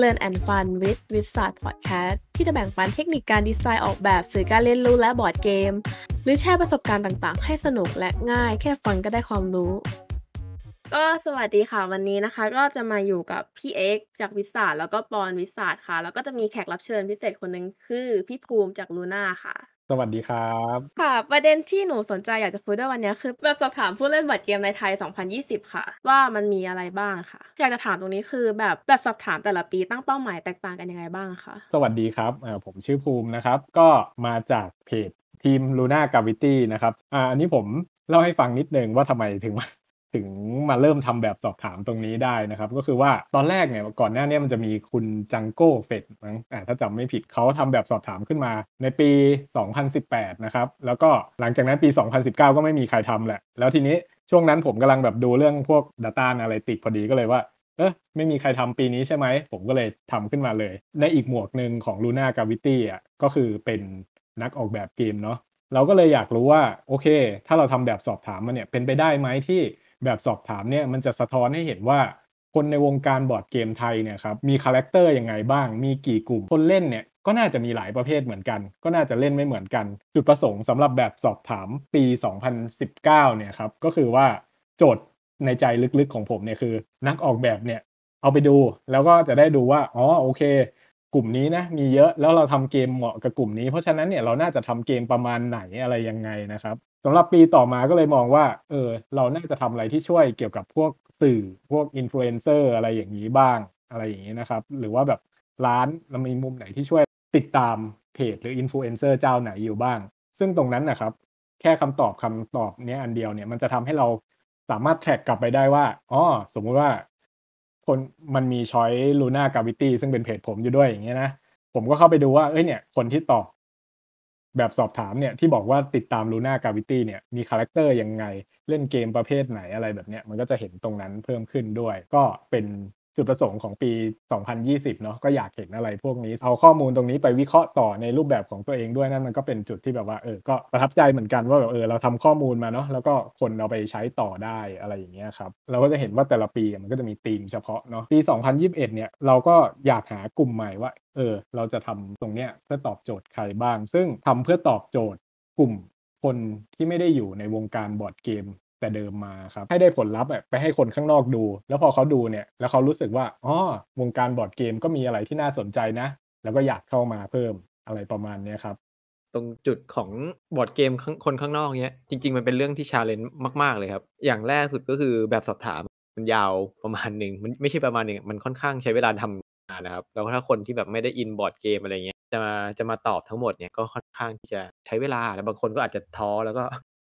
Learn and Fun with w i z a r d Podcast ที่จะแบ่งปันเทคนิคการดีไซน์ออกแบบสื่อการเรียนรู้และบอร์ดเกม หรือแชร์ประสบการณ์ต่างๆ ให้สนุกและง่าย แค่ฟังก็ได้ความรู้ ก็สวัสดีค่ะวันนี้นะคะ ก็จะมาอยู่กับพี่เอ็กจากวิสาแล้วก็ปอนวิสาค่ะ แล้วก็จะมีแขกรับเชิญพิเศษคนหนึ่งคือพี่ภูมิจากลูน่าค่ะ สวัสดีครับ ค่ะ ประเด็นที่หนูสนใจอยากจะคุยด้วยวันนี้คือแบบสอบถามผู้เล่นบอร์ดเกมในไทย 2020 ค่ะ ว่ามันมีอะไรบ้างค่ะ อยากจะถามตรงนี้คือแบบแบบสอบถามแต่ละปีตั้งเป้าหมายแตกต่างกันยังไงบ้างคะ สวัสดีครับอ่าผมชื่อภูมินะครับ ก็มาจากเพจทีม Luna Gravity นะครับอ่าอันนี้ผมเล่าให้ฟังนิดนึงว่าทำไมถึงมา ถึงมาเริ่มทำแบบสอบถามตรงนี้ได้นะครับ ก็คือว่าตอนแรกเนี่ยก่อนหน้านี้มันจะมีคุณจังโก้เฟดมั้งอ่าถ้าจำไม่ผิดเขาทำแบบสอบถามขึ้นมาในปี 2018 นะครับแล้วก็หลังจากนั้นปี 2019 ก็ไม่มีใครทำแหละ แล้วทีนี้ช่วงนั้นผมกำลังแบบดูเรื่องพวก Data a n a l y t i c พอดีก็เลยว่าเออไม่มีใครทำปีนี้ใช่ไหม ผมก็เลยทำขึ้นมาเลย ในอีกหมวกหนึ่งของ Luna Gravity อะก็คือเป็นนักออกแบบเกมเนาะเราก็เลยอยากรู้ว่าโอเค ถ้าเราทำแบบสอบถามมาเนี่ยเป็นไปได้ไหมที่ แบบสอบถามเนี่ยมันจะสะท้อนให้เห็นว่าคนในวงการบอร์ดเกมไทยเนี่ยครับมี character ยังไงบ้าง มีกี่กลุ่มคนเล่นเนี่ยก็น่าจะมีหลายประเภทเหมือนกัน ก็น่าจะเล่นไม่เหมือนกัน จุดประสงค์สำหรับแบบสอบถามปี 2019 เนี่ยครับก็คือว่าโจทย์ในใจลึกๆของผมเนี่ยคือ นักออกแบบเนี่ยเอาไปดูแล้วก็จะได้ดูว่าอ๋อโอเค กลุ่มนี้นะมีเยอะแล้วเราทำเกมเหมาะกับกลุ่มนี้ เพราะฉะนั้นเนี่ยเราน่าจะทำเกมประมาณไหนอะไรยังไงนะครับ สำหรับปีต่อมาก็เลยมองว่า เออ เราน่าจะทำอะไรที่ช่วยเกี่ยวกับพวกสื่อพวกอินฟลูเอนเซอร์อะไรอย่างนี้บ้างอะไรอย่างนี้นะครับ หรือว่าแบบร้านเรามีมุมไหนที่ช่วยติดตามเพจหรืออินฟลูเอนเซอร์เจ้าไหนอยู่บ้าง ซึ่งตรงนั้นนะครับ แค่คำตอบคำตอบเนี้ยอันเดียวเนี่ยมันจะทำให้เราสามารถ track กลับไปได้ว่าอ๋อสมมุติว่า คนมันมี choice Luna Gravity ซึ่งเป็นเพจผมอยู่ด้วยอย่างเงี้ยนะผมก็เข้าไปดูว่าเอ้ยเนี่ย คนที่ตอบ แบบสอบถามเนี่ยที่บอกว่าติดตาม Luna Gravity เนี่ยมี character ยังไง เล่นเกมประเภทไหนอะไรแบบเนี้ยมันก็จะเห็นตรงนั้นเพิ่มขึ้นด้วย ก็เป็น จุดประสงค์ของปี 2020 เนาะก็อยากเห็นอะไรพวกนี้ เอาข้อมูลตรงนี้ไปวิเคราะห์ต่อในรูปแบบของตัวเองด้วยนั่นมันก็เป็นจุดที่แบบว่าเออก็ประทับใจเหมือนกันว่าแบบเออเราทำข้อมูลมาเนาะแล้วก็คนเอาไปใช้ต่อได้อะไรอย่างเงี้ยครับเราก็จะเห็นว่าแต่ละปีมันก็จะมีธีมเฉพาะเนาะปี 2021 เนี่ยเราก็อยากหากลุ่มใหม่ว่าเออเราจะทำตรงเนี้ยเพื่อตอบโจทย์ใครบ้าง ซึ่งทำเพื่อตอบโจทย์กลุ่มคนที่ไม่ได้อยู่ในวงการบอร์ดเกม แต่เดิมมาครับ ให้ได้ผลลัพธ์ไปให้คนข้างนอกดู แล้วพอเขาดูเนี่ยแล้วเขารู้สึกว่าอ๋อวงการบอร์ดเกมก็มีอะไรที่น่าสนใจนะ แล้วก็อยากเข้ามาเพิ่มอะไรประมาณนี้ครับตรงจุดของบอร์ดเกมคนข้างนอกเนี้ยจริง ๆ มันเป็นเรื่องที่ challenge มาก ๆ เลยครับ อย่างแรกสุดก็คือแบบสอบถามมันยาวประมาณหนึ่งมันไม่ใช่ประมาณหนึ่งมันค่อนข้างใช้เวลาทำงานนะครับ แล้วถ้าคนที่แบบไม่ได้อินบอร์ดเกมอะไรเงี้ยจะมาจะมาตอบทั้งหมดเนี่ยก็ค่อนข้างที่จะใช้เวลาแล้วบางคนก็อาจจะท้อแล้วก็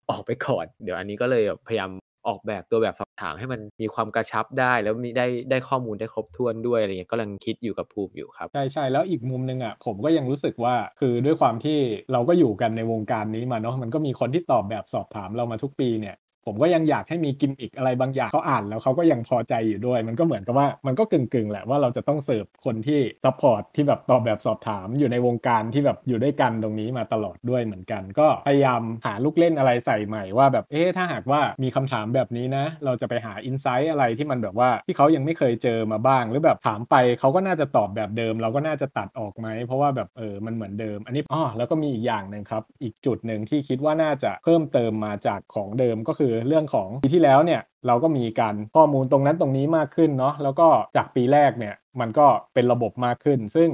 ออกไปก่อน เดี๋ยวอันนี้ก็เลยพยายามออกแบบตัวแบบสอบถามให้มันมีความกระชับได้ แล้วมีได้ได้ข้อมูลได้ครบถ้วนด้วยอะไรเงี้ยก็กำลังคิดอยู่กับภูมิอยู่ครับใช่ใช่แล้วอีกมุมหนึ่งอะผมก็ยังรู้สึกว่าคือด้วยความที่เราก็อยู่กันในวงการนี้มาเนาะมันก็มีคนที่ตอบแบบสอบถามเรามาทุกปีเนี่ย ผมก็ยังอยากให้มีกิมมิกอะไรบางอย่างเขาอ่านแล้วเขาก็ยังพอใจอยู่ด้วย มันก็เหมือนกับว่ามันก็กึ่งๆแหละว่าเราจะต้องเสิร์ฟคนที่ support ที่แบบตอบแบบสอบถามอยู่ในวงการที่แบบอยู่ด้วยกันตรงนี้มาตลอดด้วยเหมือนกัน ก็พยายามหาลูกเล่นอะไรใส่ใหม่ว่าแบบเอ๊ะถ้าหากว่ามีคำถามแบบนี้นะ เราจะไปหา insight อะไรที่มันแบบว่าที่เขายังไม่เคยเจอมาบ้าง หรือแบบถามไปเขาก็น่าจะตอบแบบเดิม เราก็น่าจะตัดออกไหมเพราะว่าแบบเออมันเหมือนเดิม อันนี้อ๋อแล้วก็มีอีกอย่างหนึ่งครับอีกจุดหนึ่งที่คิดว่าน่าจะเพิ่มเติมมาจากของเดิมก็คือเรื่องของปีที่แล้วเนี่ยเราก็มีการข้อมูลตรงนั้นตรงนี้มากขึ้นเนาะแล้วก็จากปีแรกเนี่ยมันก็เป็นระบบมากขึ้น ซึ่ง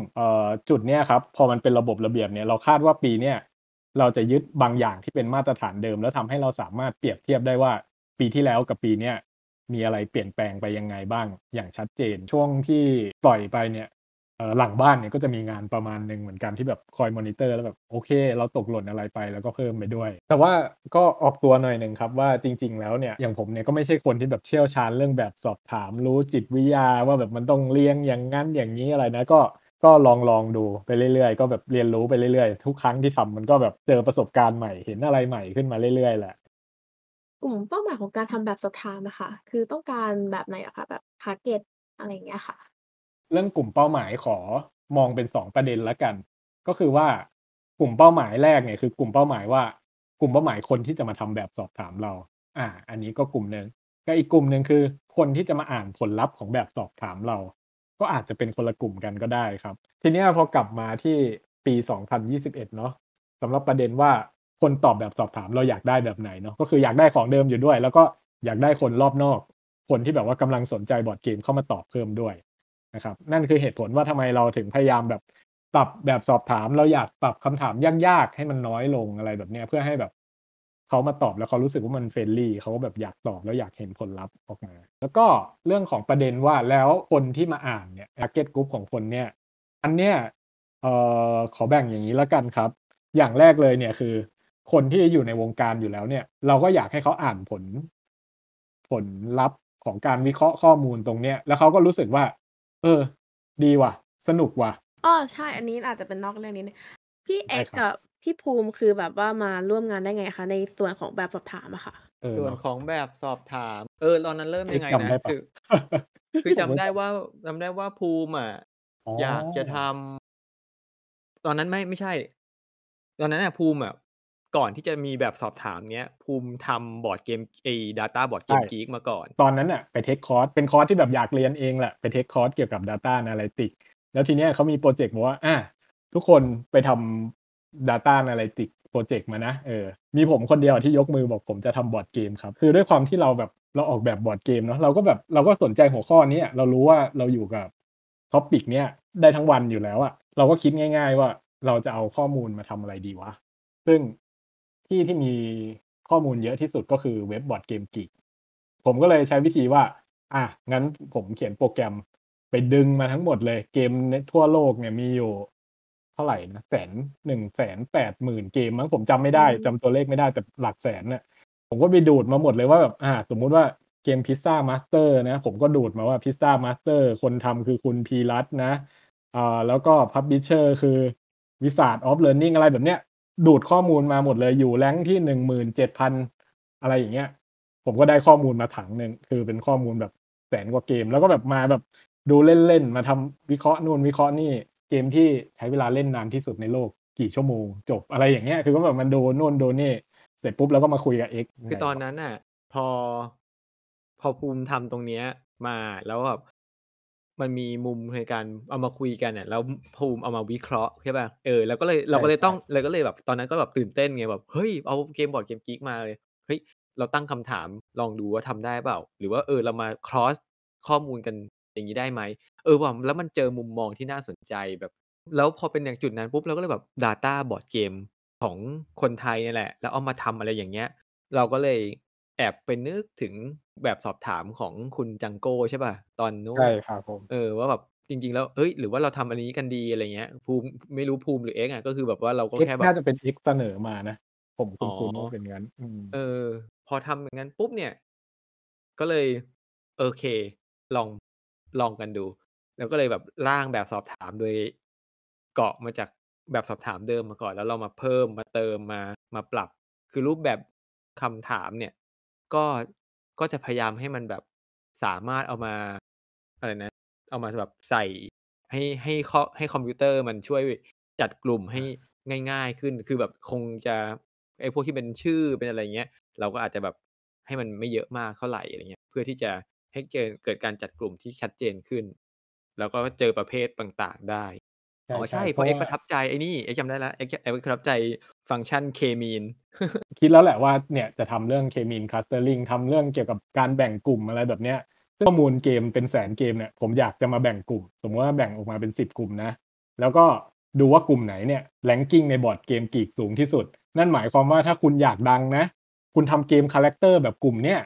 จุดเนี้ยครับพอมันเป็นระบบระเบียบเนี่ยเราคาดว่าปีเนี้ยเราจะยึดบางอย่างที่เป็นมาตรฐานเดิม แล้วทำให้เราสามารถเปรียบเทียบได้ว่าปีที่แล้วกับปีเนี้ยมีอะไรเปลี่ยนแปลงไปยังไงบ้างอย่างชัดเจน ช่วงที่ปล่อยไปเนี่ย หลังบ้านเนี่ยก็จะมีงานประมาณหนึ่งเหมือนกันที่แบบคอยมอนิเตอร์แล้วแบบโอเค เราตกหล่นอะไรไปแล้วก็เพิ่มไปด้วย แต่ว่าก็ออกตัวหน่อยหนึ่งครับว่าจริง ๆ แล้วเนี่ยอย่างผมเนี่ยก็ไม่ใช่คนที่แบบเชี่ยวชาญเรื่องแบบสอบถามรู้จิตวิทยาว่าแบบมันต้องเรียงอย่างนั้นอย่างนี้อะไรนะก็ก็ลองลองดูไปเรื่อยๆ ก็แบบเรียนรู้ไปเรื่อยๆ ทุกครั้งที่ทำมันก็แบบเจอประสบการณ์ใหม่เห็นอะไรใหม่ขึ้นมาเรื่อยๆแหละกลุ่มเป้าหมายของการทำแบบสอบถามอะคะ คือต้องการแบบไหนอะคะแบบทาร์เก็ตอะไรอย่างเงี้ยค่ะ เรื่องกลุ่มเป้าหมายขอมองเป็นสองประเด็นล้วกัน ก็คือว่ากลุ่มเป้าหมายแรกเนี่ยคือกลุ่มเป้าหมายว่า กลุ่มเป้าหมายคนที่จะมาทำแบบสอบถามเรา อ่า อันนี้ก็กลุ่มหนึ่งก็อีกกลุ่มหนึ่งคือ คนที่จะมาอ่านผลลัพธ์ของแบบสอบถามเรา ก็อาจจะเป็นคนละกลุ่มกันก็ได้ครับ ทีนี้พอกลับมาที่ปี 2021 เนาะสำหรับประเด็นว่าคนตอบแบบสอบถามเราอยากได้แบบไหนเนาะก็คืออยากได้ของเดิมอยู่ด้วย แล้วก็อยากได้คนรอบนอก คนที่แบบว่ากำลังสนใจบอร์ดเกมเข้ามาตอบเพิ่มด้วย นะครับ นั่นคือเหตุผลว่าทำไมเราถึงพยายามแบบปรับแบบสอบถาม เราอยากปรับคำถามยากๆให้มันน้อยลงอะไรแบบเนี้ยเพื่อให้แบบเขามาตอบแล้วเขารู้สึกว่ามัน friendly เขาก็แบบอยากตอบแล้วอยากเห็นผลลัพธ์ออกมา แล้วก็เรื่องของประเด็นว่าแล้วคนที่มาอ่านเนี่ย target group ของคนเนี่ย อันเนี้ยเอ่อขอแบ่งอย่างนี้แล้วกันครับ อย่างแรกเลยเนี่ยคือ คนที่อยู่ในวงการอยู่แล้วเนี่ย เราก็อยากให้เขาอ่านผล ผลลัพธ์ของการวิเคราะห์ข้อมูลตรงเนี้ย แล้วเขาก็รู้สึกว่า เออ ดีว่ะ สนุกว่ะอ้อใช่ อันนี้อาจจะเป็นนอกเรื่องนิดนึงพี่เอได้กครับกับพี่ภูมิคือแบบว่ามาร่วมงานได้ไงคะในส่วนของแบบสอบถามอะค่ะ เออส่วนเนาะของแบบสอบถาม เออตอนนั้นเริ่มเอ็ยักงไงจำได้นะปะ คือ คือจำได้ว่าจำได้ว่าภูมิอะอ๋ออยากจะทำตอนนั้นไม่ไม่ใช่ ตอนนั้นน่ะภูมิอะ ก่อนที่จะมีแบบสอบถามเนี้ย ภูมิทำบอร์ดเกมไอ้ Data บอร์ดเกมใช่ Geek มาก่อน ตอนนั้นน่ะไป take คอร์สเป็นคอร์สที่แบบอยากเรียนเองแหละไป take คอร์สเกี่ยวกับ Data Analytics แล้วทีเนี้ยเขามี project บอกว่าอะทุกคนไปทำ Data Analytics project มานะเออมีผมคนเดียวที่ยกมือบอกผมจะทำบอร์ดเกมครับ คือด้วยความที่เราแบบเราออกแบบบอร์ดเกมเนาะเราก็แบบเราก็สนใจหัวข้อนี้เรารู้ว่าเราอยู่กับtopic เนี้ยได้ทั้งวันอยู่แล้วอะเราก็คิดง่าย ๆ ว่าเราจะเอาข้อมูลมาทำอะไรดีวะซึ่ง ที่ที่มีข้อมูลเยอะที่สุดก็คือเว็บ BoardGameGeek ผมก็เลยใช้วิธีว่า อะ งั้นผมเขียนโปรแกรมไปดึงมาทั้งหมดเลยเกมในทั่วโลกเนี่ยมีอยู่ เท่าไหร่นะแสนหนึ่งแสนแปดหมื่นเกมมั้งผมจำไม่ได้อืมจำตัวเลขไม่ได้แต่หลักแสนเนี่ยผมก็ไปดูดมาหมดเลยว่าแบบอ่า สมมุติว่าเกม Pizza Master นะ ผมก็ดูดมาว่า Pizza Master คนทำคือคุณพีรัตนะอ่าแล้วก็ publisher คือวิสาดออฟเล a ร์นิ่งอะไรแบบเนี้ย ดูดข้อมูลมาหมดเลยอยู่ rank ที่หนึ่งหมื่นเจ็ดพันอะไรอย่างเงี้ย ผมก็ได้ข้อมูลมาถังหนึ่งคือเป็นข้อมูลแบบแสนกว่าเกม แล้วก็แบบมาแบบดูเล่นๆมาทำวิเคราะห์นู่นวิเคราะห์นี่เกมที่ใช้เวลาเล่นนานที่สุดในโลกกี่ชั่วโมง จบอะไรอย่างเงี้ย คือก็แบบมันดูนู่นดูนี่เสร็จปุ๊บแล้วก็มาคุยกับ X คือตอนนั้นน่ะ พอพอภูมิทำตรงเนี้ยมาแล้วแบบ มันมีมุมในการเอามาคุยกันเนี่ยแล้วภูมิเอามาวิเคราะห์ใช่ป่ะเออแล้วก็เลยเราก็เลยต้องเลยก็เลยแบบตอนนั้นก็แบบตื่นเต้นไงแบบเฮ้ยเอาเกมบอร์ดเกมกิ๊กมาเลยเฮ้ยเราตั้งคำถามลองดูว่าทำได้เปล่า หรือว่าเออเรามา cross ข้อมูลกันอย่างนี้ได้ไหมเออว่าแล้วมันเจอมุมมองที่น่าสนใจแบบ แล้วพอเป็นอย่างจุดนั้นปุ๊บเราก็เลยแบบ Data บอร์ดเกมของคนไทยเนี่ยแหละ แล้วเอามาทำอะไรอย่างเงี้ย เราก็เลย แอบไปนึกถึงแบบสอบถามของคุณจังโก้ใช่ป่ะ ตอนนู้นใช่ครับผมเออว่าแบบจริง ๆ แล้วเอ้ยหรือว่าเราทำอันนี้กันดีอะไรเงี้ย ภูมิไม่รู้ภูมิหรือเอ็กอะก็คือแบบว่าเราก็ X แค่แบบน่าจะเป็น X เสนอมานะ ผมคุณอ๋อคุณว่าเป็นงั้นอืมเออ พอทำอย่างนั้นปุ๊บเนี่ย ก็เลยโอเค ลองลองกันดู แล้วก็เลยแบบร่างแบบสอบถามโดยเกาะมาจากแบบสอบถามเดิมมาก่อน แล้วเรามาเพิ่มมาเติมมามาปรับ คือรูปแบบคำถามเนี่ย ก็ ก็จะพยายามให้มันแบบสามารถเอามา อะไรนะ เอามาแบบใส่ให้ให้ข้อให้คอมพิวเตอร์มันช่วยจัดกลุ่มให้ง่ายๆขึ้น คือแบบคงจะไอ้พวกที่เป็นชื่อเป็นอะไรเงี้ย เราก็อาจจะแบบให้มันไม่เยอะมากเท่าไหร่อะไรเงี้ย เพื่อที่จะให้เจอเกิดการจัดกลุ่มที่ชัดเจนขึ้น แล้วก็เจอประเภทต่างๆได้ ใช่อ๋อใช่ใช่เพราะราะ X ว่าประทับใจไอ้นี่ X จำได้แล้ว X X ประทับใจฟังก์ชัน K-means คิดแล้วแหละว่าเนี่ยจะทำเรื่อง K-means clustering ทำเรื่องเกี่ยวกับการแบ่งกลุ่มอะไรแบบเนี้ยซึ่งข้อมูลเกมเป็นแสนเกมเนี่ยผมอยากจะมาแบ่งกลุ่ม สมมติว่าแบ่งออกมาเป็นสิบกลุ่มนะ แล้วก็ดูว่ากลุ่มไหนเนี่ย ranking ใน BoardGameGeek สูงที่สุด นั่นหมายความว่าถ้าคุณอยากดังนะ คุณทำเกม character แบบกลุ่มเนี่ย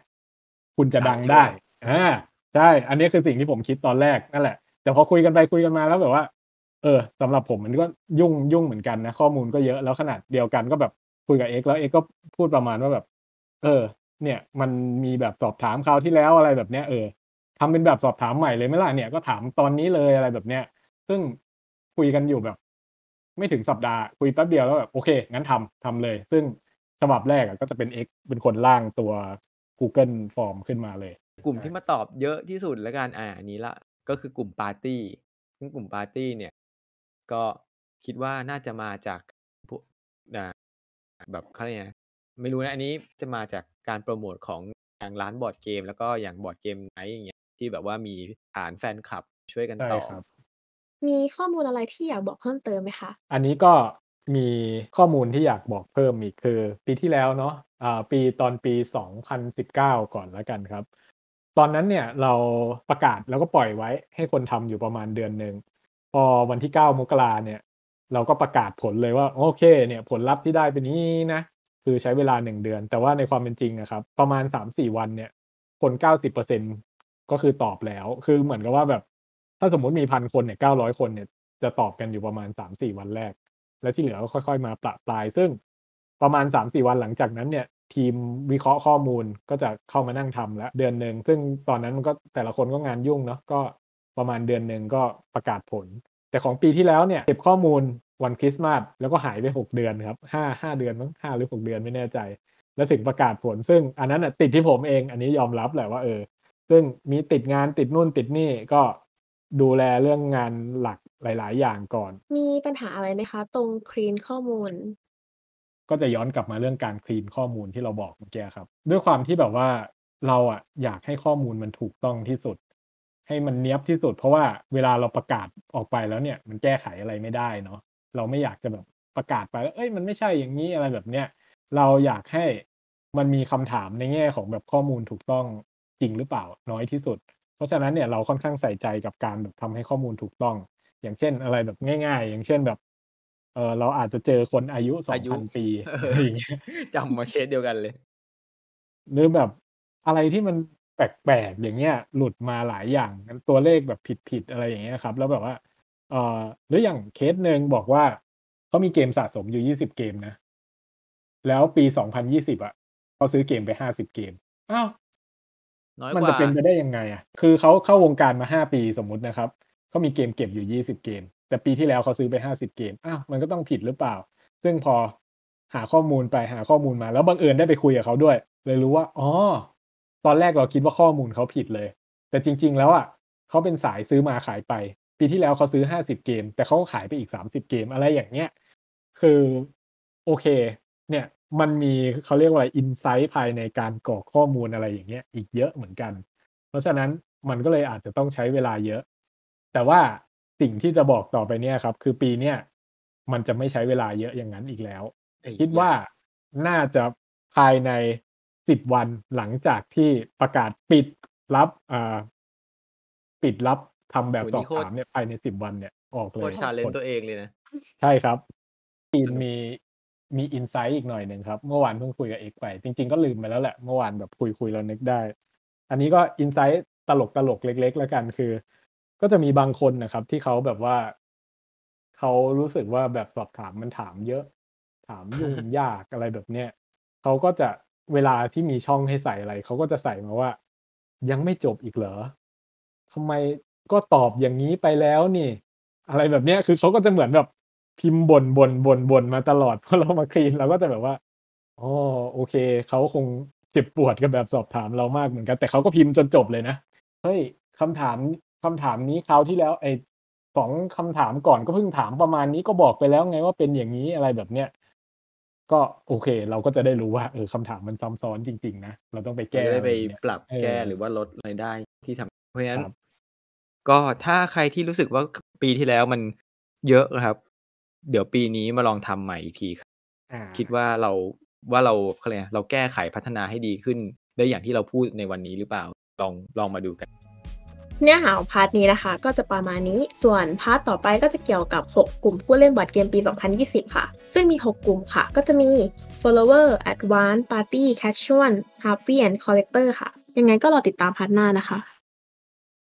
คุณจะดังได้อ่าใช่ อันนี้คือสิ่งที่ผมคิดตอนแรกนั่นแหละแต่พอคุยกันไปคุยกันมาแล้วแบบว่า เออสำหรับผมมันก็ยุ่งยุ่งเหมือนกันนะข้อมูลก็เยอะแล้วขนาดเดียวกันก็แบบคุยกับเอ็กซ์แล้วเอ็กซ์ก็พูดประมาณว่าแบบ เออ เนี่ย มันมีแบบสอบถามคราวที่แล้วอะไรแบบเนี้ยเออทำเป็นแบบสอบถามใหม่เลยไหมล่ะเนี่ยก็ถามตอนนี้เลยอะไรแบบเนี้ยซึ่งคุยกันอยู่แบบ ไม่ถึงสัปดาห์คุยแป๊บเดียวแล้วแบบโอเค งั้นทำทำเลย ซึ่งฉบับแรกอะก็จะเป็น X เป็นคนร่างตัว Google Form ขึ้นมาเลย กลุ่มที่มาตอบเยอะที่สุดแล้วกันอ่าอันนี้ละก็คือกลุ่มปาร์ตี้ซึ่งกลุ่มปาร์ตี้เนี่ย ก็คิดว่าน่าจะมาจากพวกอ่าแบบเขาเรียกไงไม่รู้นะ อันนี้จะมาจากการโปรโมทของอย่างร้านบอร์ดเกม แล้วก็อย่าง Board Game Night อย่างเงี้ยที่แบบว่ามีฐานแฟนคลับช่วยกันใช่ต่อครับมีข้อมูลอะไรที่อยากบอกเพิ่มเติมไหมคะ อันนี้ก็มีข้อมูลที่อยากบอกเพิ่มอีกคือ ปีที่แล้วเนาะอ่าปีตอนปี 2019 ก่อนแล้วกันครับ ตอนนั้นเนี่ยเราประกาศแล้วก็ปล่อยไว้ให้คนทำอยู่ประมาณเดือนหนึ่ง พอวันที่9มกราเนี่ย เราก็ประกาศผลเลยว่า โอเค เนี่ยผลลัพธ์ที่ได้เป็นนี้นะคือใช้เวลาหนึ่งเดือน แต่ว่าในความเป็นจริงนะครับ ประมาณ3-4วันเนี่ย คน90%ก็คือตอบแล้ว คือเหมือนกับว่าแบบ ถ้าสมมติมีพันคนเนี่ย900คนเนี่ยจะตอบกันอยู่ประมาณ3-4วันแรก แล้วที่เหลือก็ค่อย ๆ มาประปราย ซึ่งประมาณ3-4วันหลังจากนั้นเนี่ย ทีมวิเคราะห์ข้อมูลก็จะเข้ามานั่งทำแล้วเดือนหนึ่งซึ่งตอนนั้นมันก็แต่ละคนก็งานยุ่งเนาะก็ ประมาณเดือนหนึ่งก็ประกาศผล แต่ของปีที่แล้วเนี่ยเก็บข้อมูลวันคริสต์มาสแล้วก็หายไป 6 เดือนครับ5 5เดือนมั้ง5หรือ 6 เดือนไม่แน่ใจ แล้วถึงประกาศผล ซึ่งอันนั้นน่ะติดที่ผมเองอันนี้ยอมรับแหละว่าเออ ซึ่งมีติดงานติดนู่นติดนี่ก็ดูแลเรื่องงานหลักหลาย ๆ อย่างก่อน มีปัญหาอะไรไหมคะ ตรงคลีนข้อมูล?ก็จะย้อนกลับมาเรื่องการคลีนข้อมูลที่เราบอกเมื่อกี้อะครับ ด้วยความที่แบบว่าเราอะอยากให้ข้อมูลมันถูกต้องที่สุด ให้มันเนี๊ยบที่สุด เพราะว่าเวลาเราประกาศออกไปแล้วเนี่ย มันแก้ไขอะไรไม่ได้เนาะเราไม่อยากจะแบบประกาศไปแล้วเฮ้ยมันไม่ใช่อย่างงี้อะไรแบบเนี้ยเราอยากให้มันมีคำถามในแง่ของแบบข้อมูลถูกต้องจริงหรือเปล่าน้อยที่สุด เพราะฉะนั้นเนี่ยเราค่อนข้างใส่ใจกับการแบบทำให้ข้อมูลถูกต้อง อย่างเช่นอะไรแบบง่าย ๆ อย่างเช่นแบบเอ่อเราอาจจะเจอคนอายุอายุ2,000ปีเออะอไรอย่างเงี้ยจำมาเคสเดียวกันเลย หรือแบบอะไรที่มัน แปลกๆอย่างเงี้ยหลุดมาหลายอย่างตัวเลขแบบผิดๆอะไรอย่างเงี้ยครับ แล้วแบบว่าเอ่อหรืออย่างเคสหนึ่งบอกว่าเขามีเกมสะสมอยู่20เกมนะ แล้วปี2020อะเขาซื้อเกมไป50เกมอ้าวน้อยมันกจะว่าเป็นไปได้ยังไงอะ?คือเขาเข้าวงการมา5ปีสมมุตินะครับเขามีเกมเก็บอยู่20เกม แต่ปีที่แล้วเขาซื้อไป50เกมอ้าวมันก็ต้องผิดหรือเปล่า?ซึ่งพอหาข้อมูลไปหาข้อมูลมา แล้วบังเอิญได้ไปคุยกับเขาด้วย เลยรู้ว่าอ๋อ ตอนแรกเราคิดว่าข้อมูลเขาผิดเลย แต่จริง ๆ แล้วอะเขาเป็นสายซื้อมาขายไป ปีที่แล้วเขาซื้อ50เกม แต่เขาก็ขายไปอีก30เกมอะไรอย่างเงี้ย คือโอเค เนี่ยมันมีเขาเรียกว่าอะไรอินไซต์ภายในการกรอกข้อมูลอะไรอย่างเงี้ย อีกเยอะเหมือนกัน เพราะฉะนั้นมันก็เลยอาจจะต้องใช้เวลาเยอะ แต่ว่าสิ่งที่จะบอกต่อไปเนี่ยครับ คือปีเนี้ยมันจะไม่ใช้เวลาเยอะอย่างนั้นอีกแล้วไอ้คิดยะว่าน่าจะภายใน 10วันหลังจากที่ประกาศปิดรับอ่าปิดรับทำแบโอ้บโฮสอนี่บโคถาตรมเนี่ยภายใน10วันเนี่ยออกเลโคตยรผ challenge ลตัวเองเลยนะ ใช่ครับทีมสนุกมีมีอินไซต์อีกหน่อยหนึ่งครับ เมื่อวานเพิ่งคุยกับเอกไป จริง ๆ ก็ลืมไปแล้วแหละ เมื่อวานแบบคุยๆแล้วนึกได้ อันนี้ก็อินไซต์ตลกๆเล็ก ๆ แล้วกันคือ ก็จะมีบางคนน่ะครับ ที่เขาแบบว่า เขารู้สึกว่าแบบสอบถามมันถามเยอะ ถามยุ่งยากอะไรแบบเนี้ยเขาก็จะ เวลาที่มีช่องให้ใส่อะไรเขาก็จะใส่มาว่า"ยังไม่จบอีกเหรอ?ทำไมก็ตอบอย่างงี้ไปแล้วนี่"อะไรแบบเนี้ยคือเขาก็จะเหมือนแบบพิมพ์บ่นๆๆๆมาตลอดพอเรามาคลีนเราก็จะแบบว่าอ๋อโอเคเขาคงเจ็บปวดกับแบบสอบถามเรามากเหมือนกัน แต่เขาก็พิมพ์จนจบเลยนะ"เฮ้ยคำถามคำถามนี้คราวที่แล้วไอ้2คำถามก่อนก็เพิ่งถามประมาณนี้ก็บอกไปแล้วไงว่าเป็นอย่างงี้"อะไรแบบเนี้ย ก็โอเค เราก็จะได้รู้ว่าเออคำถามมันซ้ำซ้อนจริง ๆ นะ เราต้องไปมัแก้นจะได้อะไปไรอย่างเงี้ยปรับเอแก้อหรือว่าลดอะไรได้ที่ทำเพราะฉะนั้คนรับก็ถ้าใครที่รู้สึกว่าคปีที่แล้วมันเยอะนะครับ เดี๋ยวปีนี้มาลองทำใหม่อีกทีครับอาคิดว่าเราว่าเราเขาเรียกไรเราแก้ไขพัฒนาให้ดีขึ้น ได้อย่างที่เราพูดในวันนี้หรือเปล่า?ลองลองมาดูกัน เนื้อหาของ part นี้นะคะ ก็จะประมาณนี้ ส่วน part ต่อไปก็จะเกี่ยวกับ 6 กลุ่มผู้เล่นบอร์ดเกมปี 2020 ค่ะ ซึ่งมี 6 กลุ่มค่ะ ก็จะมี Follower Advance Party Casual Heavy and Collector ค่ะ ยังไงก็รอติดตาม part หน้านะคะ